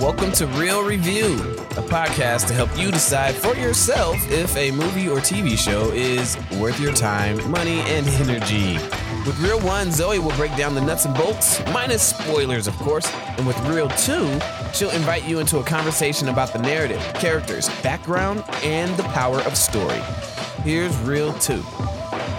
Welcome to Reel Review, a podcast to help you decide for yourself if a movie or TV show is worth your time, money, and energy. With Reel 1, Zoe will break down the nuts and bolts, minus spoilers, of course. And with Reel 2, she'll invite you into a conversation about the narrative, characters, background, and the power of story. Here's Reel 2.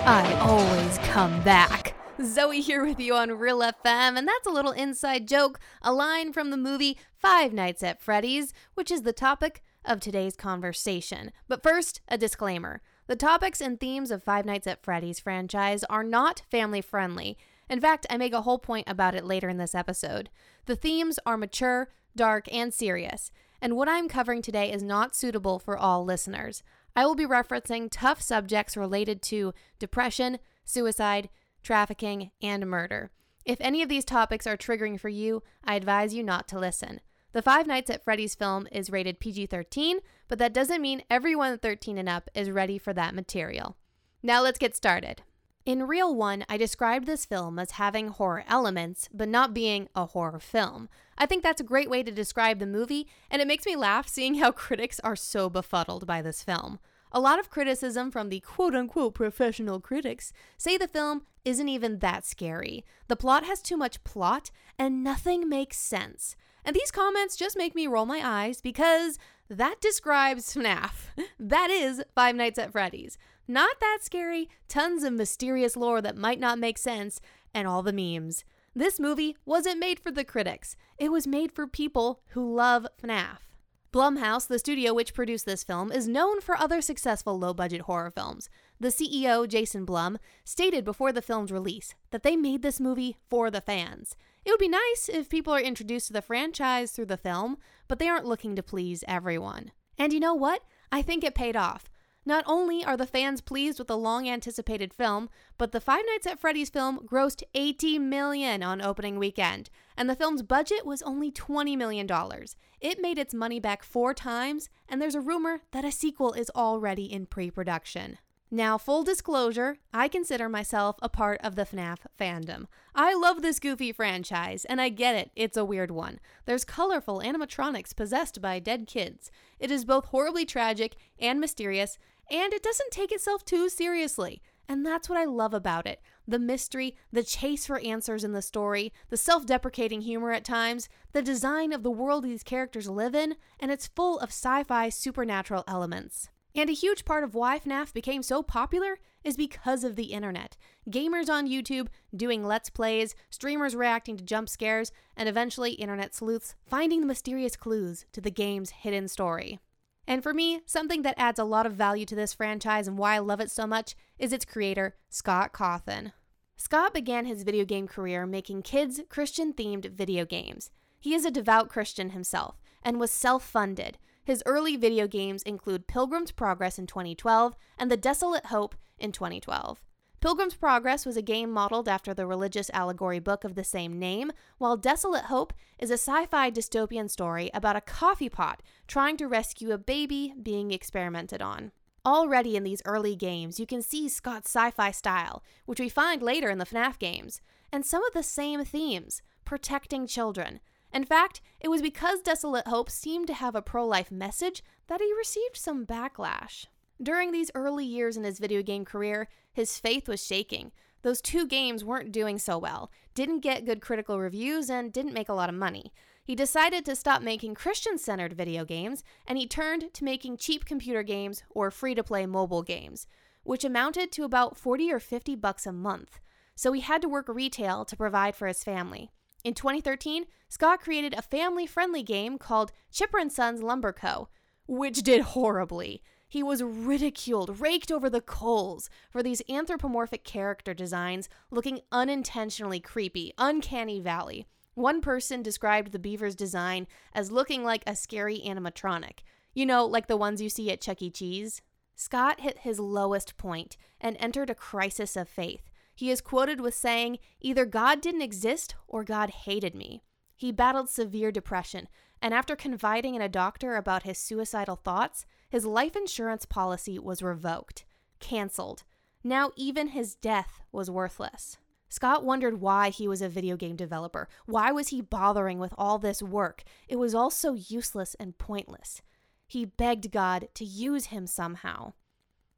I always come back. Zoe here with you on Real FM, and that's a little inside joke, a line from the movie Five Nights at Freddy's, which is the topic of today's conversation. But first, a disclaimer. The topics and themes of Five Nights at Freddy's franchise are not family friendly. In fact, I make a whole point about it later in this episode. The themes are mature, dark, and serious, and what I'm covering today is not suitable for all listeners. I will be referencing tough subjects related to depression, suicide, trafficking, and murder. If any of these topics are triggering for you, I advise you not to listen. The Five Nights at Freddy's film is rated PG 13, but that doesn't mean everyone 13 and up is ready for that material. Now let's get started. In Reel One, I described this film as having horror elements, but not being a horror film. I think that's a great way to describe the movie, and it makes me laugh seeing how critics are so befuddled by this film. A lot of criticism from the quote unquote professional critics say the film isn't even that scary. The plot has too much plot and nothing makes sense. And these comments just make me roll my eyes because that describes FNAF. That is Five Nights at Freddy's. Not that scary, tons of mysterious lore that might not make sense, and all the memes. This movie wasn't made for the critics, it was made for people who love FNAF. Blumhouse, the studio which produced this film, is known for other successful low budget horror films. The CEO, Jason Blum, stated before the film's release that they made this movie for the fans. It would be nice if people are introduced to the franchise through the film, but they aren't looking to please everyone. And you know what? I think it paid off. Not only are the fans pleased with the long anticipated film, but the Five Nights at Freddy's film grossed 80 million on opening weekend, and the film's budget was only 20 million dollars. It made its money back 4 times, and there's a rumor that a sequel is already in pre-production. Now, full disclosure, I consider myself a part of the FNAF fandom. I love this goofy franchise, and I get it, it's a weird one. There's colorful animatronics possessed by dead kids. It is both horribly tragic and mysterious, and it doesn't take itself too seriously. And that's what I love about it the mystery, the chase for answers in the story, the self deprecating humor at times, the design of the world these characters live in, and it's full of sci fi supernatural elements. And a huge part of why FNAF became so popular is because of the internet. Gamers on YouTube doing Let's Plays, streamers reacting to jump scares, and eventually internet sleuths finding the mysterious clues to the game's hidden story. And for me, something that adds a lot of value to this franchise and why I love it so much is its creator, Scott Cawthon. Scott began his video game career making kids Christian themed video games. He is a devout Christian himself and was self funded, his early video games include Pilgrim's Progress in 2012 and The Desolate Hope in 2012. Pilgrim's Progress was a game modeled after the religious allegory book of the same name, while Desolate Hope is a sci fi dystopian story about a coffee pot trying to rescue a baby being experimented on. Already in these early games, you can see Scott's sci fi style, which we find later in the FNAF games, and some of the same themes protecting children, in fact, it was because Desolate Hope seemed to have a pro life message that he received some backlash. During these early years in his video game career, his faith was shaking. Those two games weren't doing so well, didn't get good critical reviews, and didn't make a lot of money. He decided to stop making Christian centered video games, and he turned to making cheap computer games or free to play mobile games, which amounted to about 40 or 50 bucks a month. So he had to work retail to provide for his family. In 2013, Scott created a family friendly game called Chipper and Sons Lumber Co., which did horribly. He was ridiculed, raked over the coals for these anthropomorphic character designs looking unintentionally creepy, uncanny valley. One person described the beaver's design as looking like a scary animatronic. You know, like the ones you see at Chuck E. Cheese? Scott hit his lowest point and entered a crisis of faith. He is quoted with saying, Either God didn't exist or God hated me. He battled severe depression, and after confiding in a doctor about his suicidal thoughts, his life insurance policy was revoked, canceled. Now, even his death was worthless. Scott wondered why he was a video game developer. Why was he bothering with all this work? It was all so useless and pointless. He begged God to use him somehow.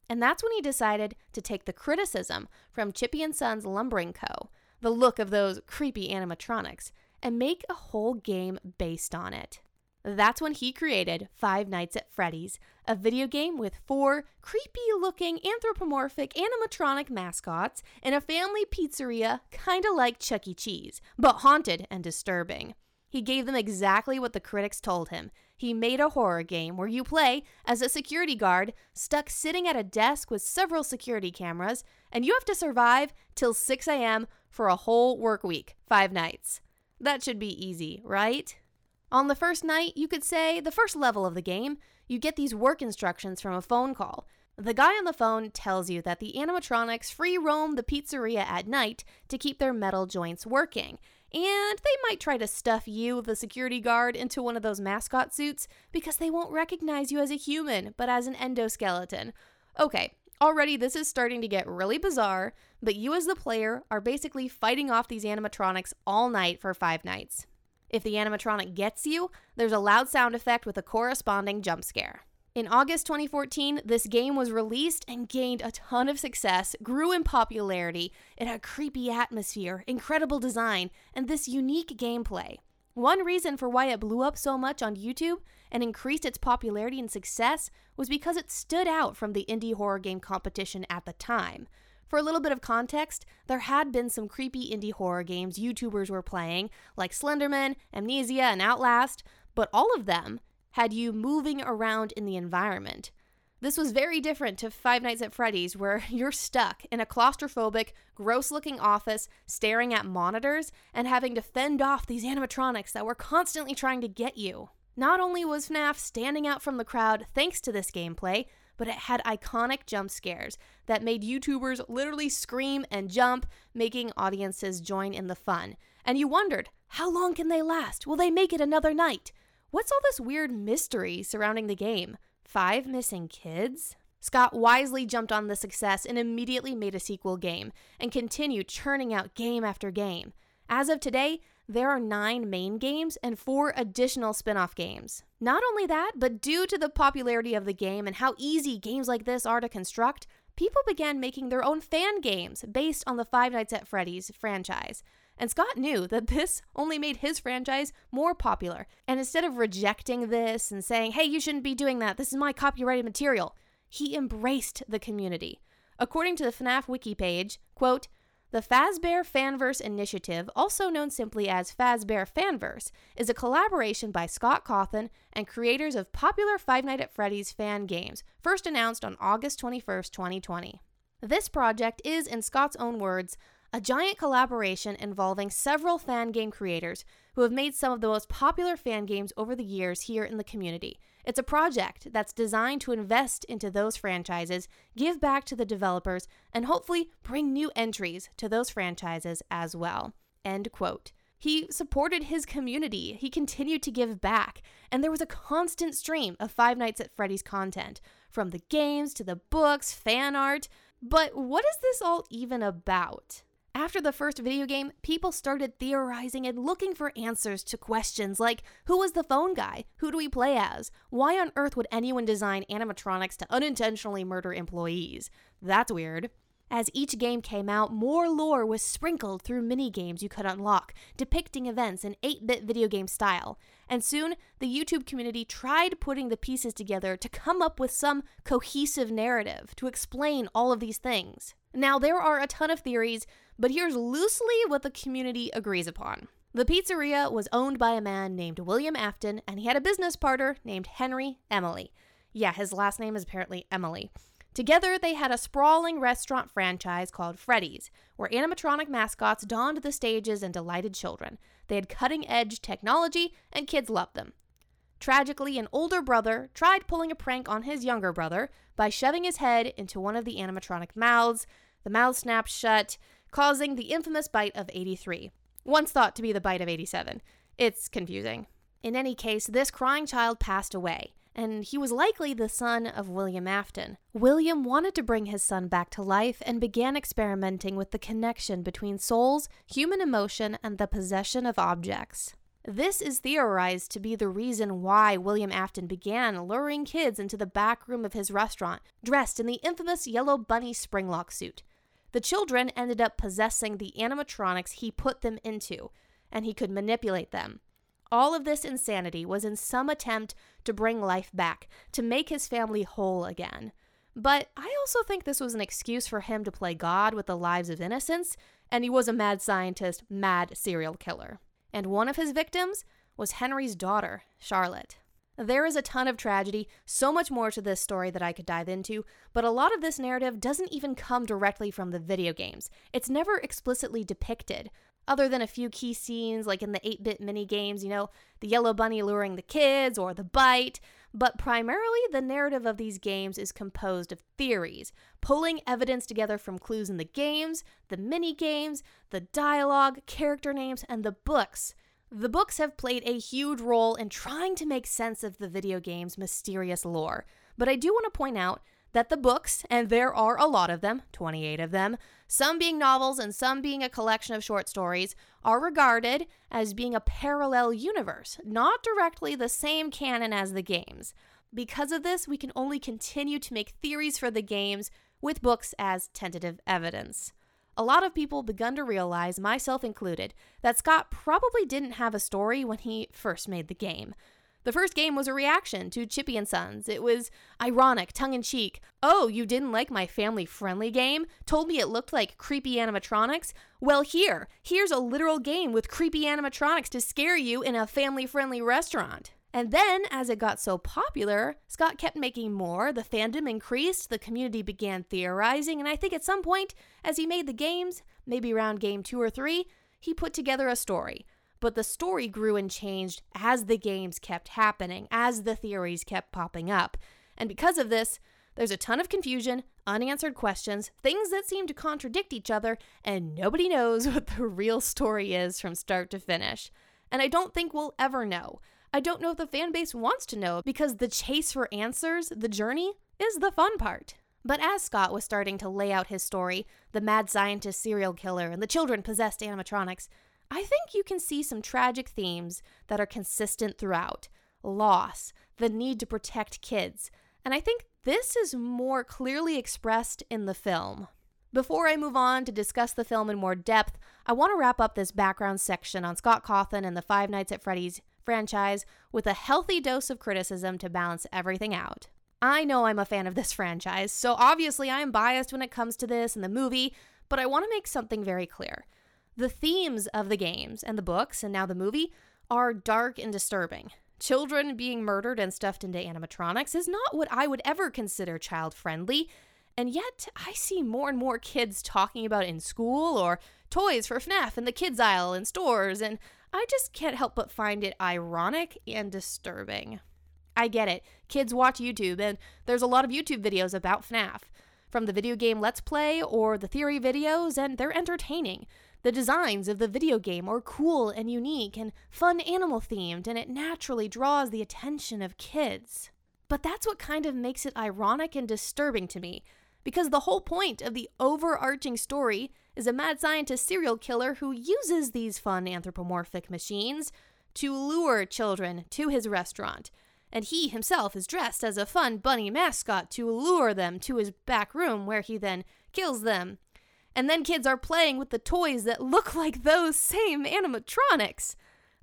And that's when he decided to take the criticism from Chippy and Sons Lumbering Co., the look of those creepy animatronics, and make a whole game based on it. That's when he created Five Nights at Freddy's, a video game with four creepy looking anthropomorphic animatronic mascots in a family pizzeria kinda like Chuck E. Cheese, but haunted and disturbing. He gave them exactly what the critics told him. He made a horror game where you play as a security guard stuck sitting at a desk with several security cameras, and you have to survive till 6 a.m. for a whole work week, five nights. That should be easy, right? On the first night, you could say, the first level of the game, you get these work instructions from a phone call. The guy on the phone tells you that the animatronics free roam the pizzeria at night to keep their metal joints working. And they might try to stuff you, the security guard, into one of those mascot suits because they won't recognize you as a human, but as an endoskeleton. Okay, already this is starting to get really bizarre, but you as the player are basically fighting off these animatronics all night for five nights. If the animatronic gets you, there's a loud sound effect with a corresponding jump scare. In August 2014, this game was released and gained a ton of success, grew in popularity. It had creepy atmosphere, incredible design, and this unique gameplay. One reason for why it blew up so much on YouTube and increased its popularity and success was because it stood out from the indie horror game competition at the time. For a little bit of context, there had been some creepy indie horror games YouTubers were playing, like Slenderman, Amnesia, and Outlast, but all of them had you moving around in the environment. This was very different to Five Nights at Freddy's, where you're stuck in a claustrophobic, gross looking office, staring at monitors, and having to fend off these animatronics that were constantly trying to get you. Not only was FNAF standing out from the crowd thanks to this gameplay, but it had iconic jump scares that made YouTubers literally scream and jump, making audiences join in the fun. And you wondered, how long can they last? Will they make it another night? What's all this weird mystery surrounding the game? Five missing kids? Scott wisely jumped on the success and immediately made a sequel game and continued churning out game after game. As of today, there are nine main games and four additional spin off games. Not only that, but due to the popularity of the game and how easy games like this are to construct, people began making their own fan games based on the Five Nights at Freddy's franchise. And Scott knew that this only made his franchise more popular. And instead of rejecting this and saying, hey, you shouldn't be doing that, this is my copyrighted material, he embraced the community. According to the FNAF wiki page, quote, the Fazbear Fanverse Initiative, also known simply as Fazbear Fanverse, is a collaboration by Scott Cawthon and creators of popular Five Nights at Freddy's fan games, first announced on August 21, 2020. This project is, in Scott's own words, a giant collaboration involving several fan game creators who have made some of the most popular fan games over the years here in the community. It's a project that's designed to invest into those franchises, give back to the developers, and hopefully bring new entries to those franchises as well. End quote. He supported his community, he continued to give back, and there was a constant stream of Five Nights at Freddy's content, from the games to the books, fan art. But what is this all even about? After the first video game, people started theorizing and looking for answers to questions like who was the phone guy? Who do we play as? Why on earth would anyone design animatronics to unintentionally murder employees? That's weird. As each game came out, more lore was sprinkled through mini games you could unlock, depicting events in 8 bit video game style. And soon, the YouTube community tried putting the pieces together to come up with some cohesive narrative to explain all of these things. Now, there are a ton of theories, but here's loosely what the community agrees upon. The pizzeria was owned by a man named William Afton, and he had a business partner named Henry Emily. Yeah, his last name is apparently Emily. Together, they had a sprawling restaurant franchise called Freddy's, where animatronic mascots donned the stages and delighted children. They had cutting edge technology, and kids loved them. Tragically, an older brother tried pulling a prank on his younger brother by shoving his head into one of the animatronic mouths. The mouth snapped shut, causing the infamous bite of 83, once thought to be the bite of 87. It's confusing. In any case, this crying child passed away, and he was likely the son of William Afton. William wanted to bring his son back to life and began experimenting with the connection between souls, human emotion, and the possession of objects. This is theorized to be the reason why William Afton began luring kids into the back room of his restaurant, dressed in the infamous yellow bunny springlock suit. The children ended up possessing the animatronics he put them into, and he could manipulate them. All of this insanity was in some attempt to bring life back, to make his family whole again. But I also think this was an excuse for him to play God with the lives of innocents, and he was a mad scientist, mad serial killer. And one of his victims was Henry's daughter, Charlotte. There is a ton of tragedy, so much more to this story that I could dive into, but a lot of this narrative doesn't even come directly from the video games. It's never explicitly depicted, other than a few key scenes like in the 8 bit mini games, you know, the yellow bunny luring the kids or the bite. But primarily, the narrative of these games is composed of theories, pulling evidence together from clues in the games, the mini games, the dialogue, character names, and the books. The books have played a huge role in trying to make sense of the video game's mysterious lore. But I do want to point out that the books, and there are a lot of them, 28 of them, some being novels and some being a collection of short stories, are regarded as being a parallel universe, not directly the same canon as the games. Because of this, we can only continue to make theories for the games with books as tentative evidence. A lot of people begun to realize, myself included, that Scott probably didn't have a story when he first made the game. The first game was a reaction to Chippy and Sons. It was ironic, tongue in cheek. Oh, you didn't like my family friendly game? Told me it looked like creepy animatronics? Well, here, here's a literal game with creepy animatronics to scare you in a family friendly restaurant. And then, as it got so popular, Scott kept making more, the fandom increased, the community began theorizing, and I think at some point, as he made the games, maybe around game two or three, he put together a story but the story grew and changed as the games kept happening, as the theories kept popping up. And because of this, there's a ton of confusion, unanswered questions, things that seem to contradict each other, and nobody knows what the real story is from start to finish. And I don't think we'll ever know. I don't know if the fan base wants to know because the chase for answers, the journey, is the fun part. But as Scott was starting to lay out his story, the mad scientist serial killer and the children possessed animatronics, I think you can see some tragic themes that are consistent throughout loss, the need to protect kids, and I think this is more clearly expressed in the film. Before I move on to discuss the film in more depth, I want to wrap up this background section on Scott Cawthon and the Five Nights at Freddy's franchise with a healthy dose of criticism to balance everything out. I know I'm a fan of this franchise, so obviously I am biased when it comes to this and the movie, but I want to make something very clear. The themes of the games and the books, and now the movie, are dark and disturbing. Children being murdered and stuffed into animatronics is not what I would ever consider child friendly, and yet I see more and more kids talking about in school or toys for FNAF in the kids' aisle in stores, and I just can't help but find it ironic and disturbing. I get it. Kids watch YouTube, and there's a lot of YouTube videos about FNAF, from the video game Let's Play or the theory videos, and they're entertaining. The designs of the video game are cool and unique and fun animal themed, and it naturally draws the attention of kids. But that's what kind of makes it ironic and disturbing to me, because the whole point of the overarching story is a mad scientist serial killer who uses these fun anthropomorphic machines to lure children to his restaurant. And he himself is dressed as a fun bunny mascot to lure them to his back room where he then kills them and then kids are playing with the toys that look like those same animatronics.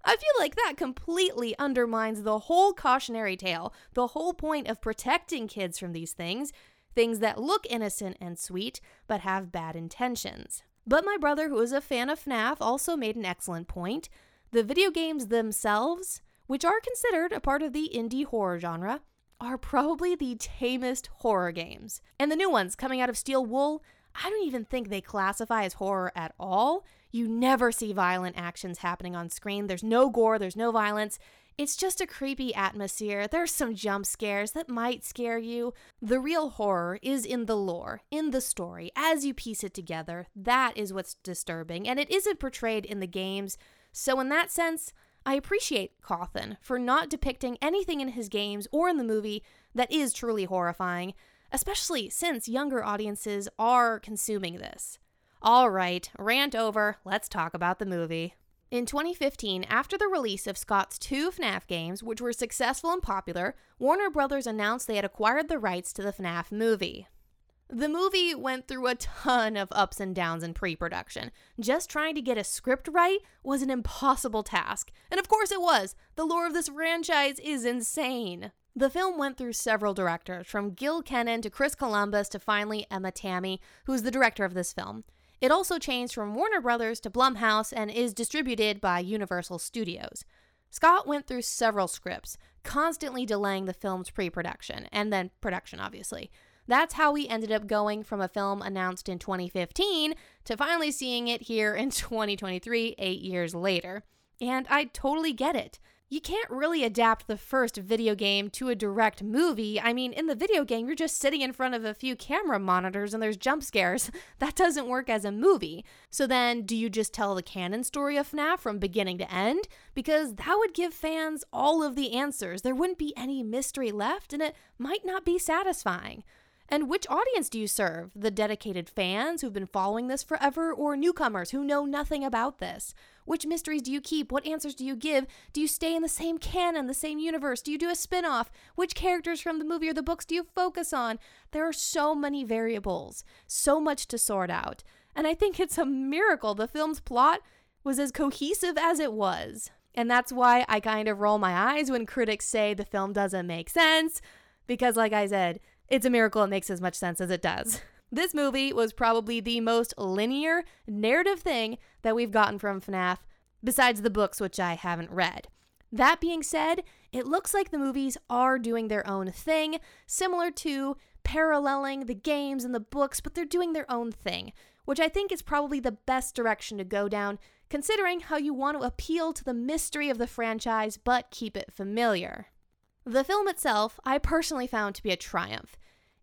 I feel like that completely undermines the whole cautionary tale, the whole point of protecting kids from these things, things that look innocent and sweet but have bad intentions. But my brother, who is a fan of FNAF, also made an excellent point. The video games themselves, which are considered a part of the indie horror genre, are probably the tamest horror games. And the new ones coming out of Steel Wool, I don't even think they classify as horror at all. You never see violent actions happening on screen. There's no gore, there's no violence. It's just a creepy atmosphere. There's some jump scares that might scare you. The real horror is in the lore, in the story. As you piece it together, that is what's disturbing, and it isn't portrayed in the games. So, in that sense, I appreciate Cawthon for not depicting anything in his games or in the movie that is truly horrifying, especially since younger audiences are consuming this. All right, rant over, let's talk about the movie. In 2015, after the release of Scott's two FNAF games, which were successful and popular, Warner Brothers announced they had acquired the rights to the FNAF movie. The movie went through a ton of ups and downs in pre production. Just trying to get a script right was an impossible task. And of course it was. The lore of this franchise is insane. The film went through several directors, from Gil Kenan to Chris Columbus to finally Emma Tammi, who's the director of this film. It also changed from Warner Brothers to Blumhouse and is distributed by Universal Studios. Scott went through several scripts, constantly delaying the film's pre production, and then production, obviously. That's how we ended up going from a film announced in 2015 to finally seeing it here in 2023, eight years later. And I totally get it. You can't really adapt the first video game to a direct movie. I mean, in the video game, you're just sitting in front of a few camera monitors and there's jump scares. That doesn't work as a movie. So then, do you just tell the canon story of FNAF from beginning to end? Because that would give fans all of the answers. There wouldn't be any mystery left, and it might not be satisfying. And which audience do you serve? The dedicated fans who've been following this forever, or newcomers who know nothing about this? Which mysteries do you keep? What answers do you give? Do you stay in the same canon, the same universe? Do you do a spin off? Which characters from the movie or the books do you focus on? There are so many variables, so much to sort out. And I think it's a miracle the film's plot was as cohesive as it was. And that's why I kind of roll my eyes when critics say the film doesn't make sense. Because, like I said, it's a miracle it makes as much sense as it does. This movie was probably the most linear narrative thing that we've gotten from FNAF, besides the books, which I haven't read. That being said, it looks like the movies are doing their own thing, similar to paralleling the games and the books, but they're doing their own thing, which I think is probably the best direction to go down, considering how you want to appeal to the mystery of the franchise but keep it familiar. The film itself, I personally found to be a triumph.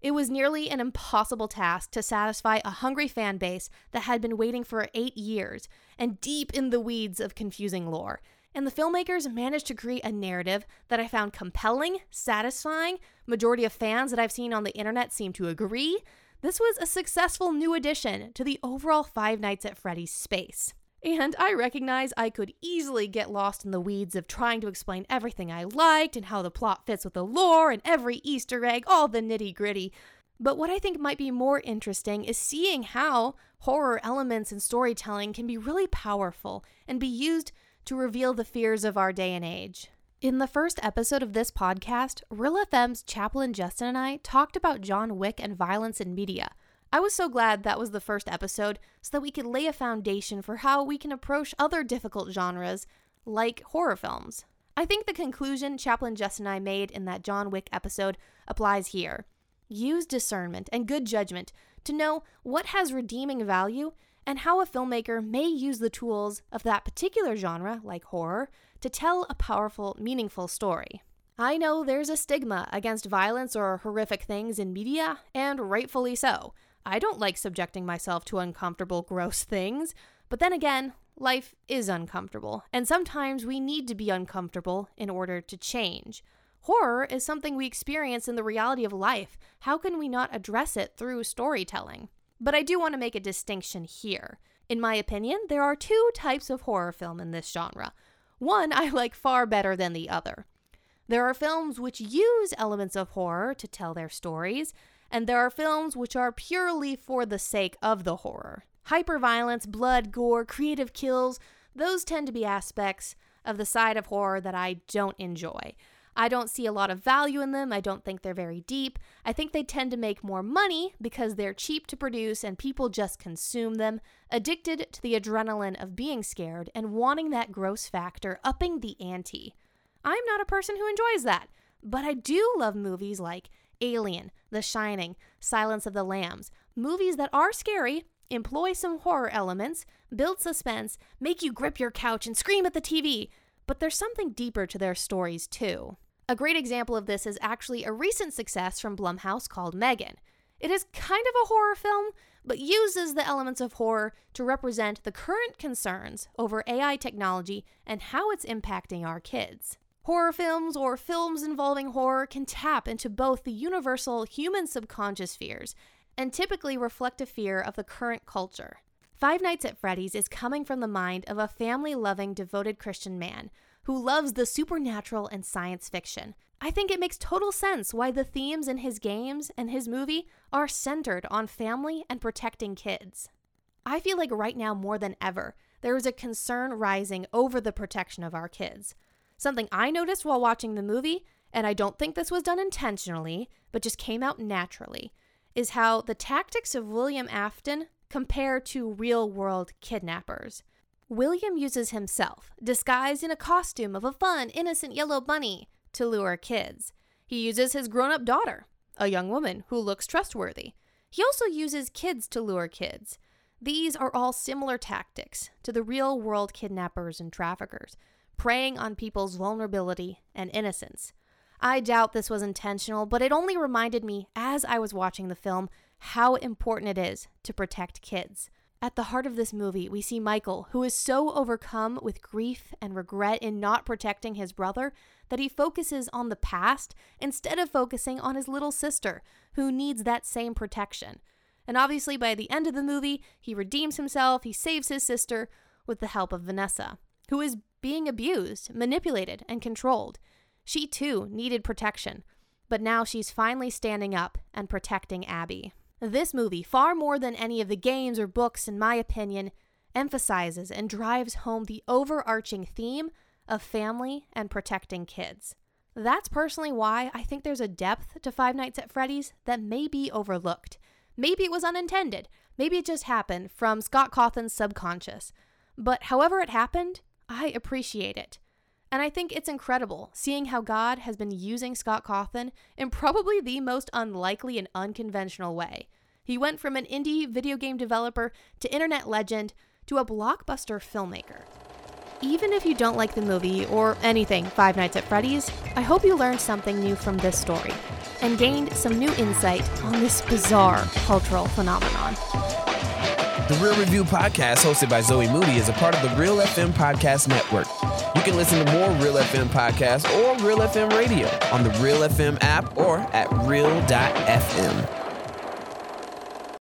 It was nearly an impossible task to satisfy a hungry fan base that had been waiting for eight years and deep in the weeds of confusing lore. And the filmmakers managed to create a narrative that I found compelling, satisfying. Majority of fans that I've seen on the internet seem to agree. This was a successful new addition to the overall Five Nights at Freddy's space. And I recognize I could easily get lost in the weeds of trying to explain everything I liked and how the plot fits with the lore and every Easter egg, all the nitty gritty. But what I think might be more interesting is seeing how horror elements in storytelling can be really powerful and be used to reveal the fears of our day and age. In the first episode of this podcast, Real FM's Chaplain Justin and I talked about John Wick and violence in media. I was so glad that was the first episode so that we could lay a foundation for how we can approach other difficult genres like horror films. I think the conclusion Chaplain Justin and I made in that John Wick episode applies here. Use discernment and good judgment to know what has redeeming value and how a filmmaker may use the tools of that particular genre, like horror, to tell a powerful, meaningful story. I know there's a stigma against violence or horrific things in media, and rightfully so. I don't like subjecting myself to uncomfortable, gross things. But then again, life is uncomfortable, and sometimes we need to be uncomfortable in order to change. Horror is something we experience in the reality of life. How can we not address it through storytelling? But I do want to make a distinction here. In my opinion, there are two types of horror film in this genre. One I like far better than the other. There are films which use elements of horror to tell their stories, and there are films which are purely for the sake of the horror. Hyperviolence, blood, gore, creative kills, those tend to be aspects of the side of horror that I don't enjoy. I don't see a lot of value in them. I don't think they're very deep. I think they tend to make more money because they're cheap to produce and people just consume them, addicted to the adrenaline of being scared and wanting that gross factor, upping the ante. I'm not a person who enjoys that, but I do love movies like Alien, The Shining, Silence of the Lambs, movies that are scary, employ some horror elements, build suspense, make you grip your couch and scream at the TV, but there's something deeper to their stories too. A great example of this is actually a recent success from Blumhouse called Megan. It is kind of a horror film, but uses the elements of horror to represent the current concerns over AI technology and how it's impacting our kids. Horror films or films involving horror can tap into both the universal human subconscious fears and typically reflect a fear of the current culture. Five Nights at Freddy's is coming from the mind of a family loving, devoted Christian man who loves the supernatural and science fiction. I think it makes total sense why the themes in his games and his movie are centered on family and protecting kids. I feel like right now more than ever, there is a concern rising over the protection of our kids. Something I noticed while watching the movie, and I don't think this was done intentionally, but just came out naturally, is how the tactics of William Afton compare to real world kidnappers. William uses himself, disguised in a costume of a fun, innocent yellow bunny, to lure kids. He uses his grown up daughter, a young woman who looks trustworthy. He also uses kids to lure kids. These are all similar tactics to the real world kidnappers and traffickers, preying on people's vulnerability and innocence. I doubt this was intentional, but it only reminded me as I was watching the film how important it is to protect kids. At the heart of this movie, we see Michael, who is so overcome with grief and regret in not protecting his brother that he focuses on the past instead of focusing on his little sister, who needs that same protection. And obviously, by the end of the movie, he redeems himself, he saves his sister with the help of Vanessa, who is being abused, manipulated, and controlled. She too needed protection, but now she's finally standing up and protecting Abby. This movie, far more than any of the games or books, in my opinion, emphasizes and drives home the overarching theme of family and protecting kids. That's personally why I think there's a depth to Five Nights at Freddy's that may be overlooked. Maybe it was unintended. Maybe it just happened from Scott Cawthon's subconscious. But however it happened, I appreciate it. And I think it's incredible seeing how God has been using Scott Cawthon in probably the most unlikely and unconventional way. He went from an indie video game developer to internet legend to a blockbuster filmmaker. Even if you don't like the movie or anything Five Nights at Freddy's, I hope you learned something new from this story and gained some new insight on this bizarre cultural phenomenon. The Reel Review podcast, hosted by Zoe Moody, is a part of the Real FM Podcast Network. You can listen to more Real FM podcasts or Real FM radio on the Real FM app or at real.fm.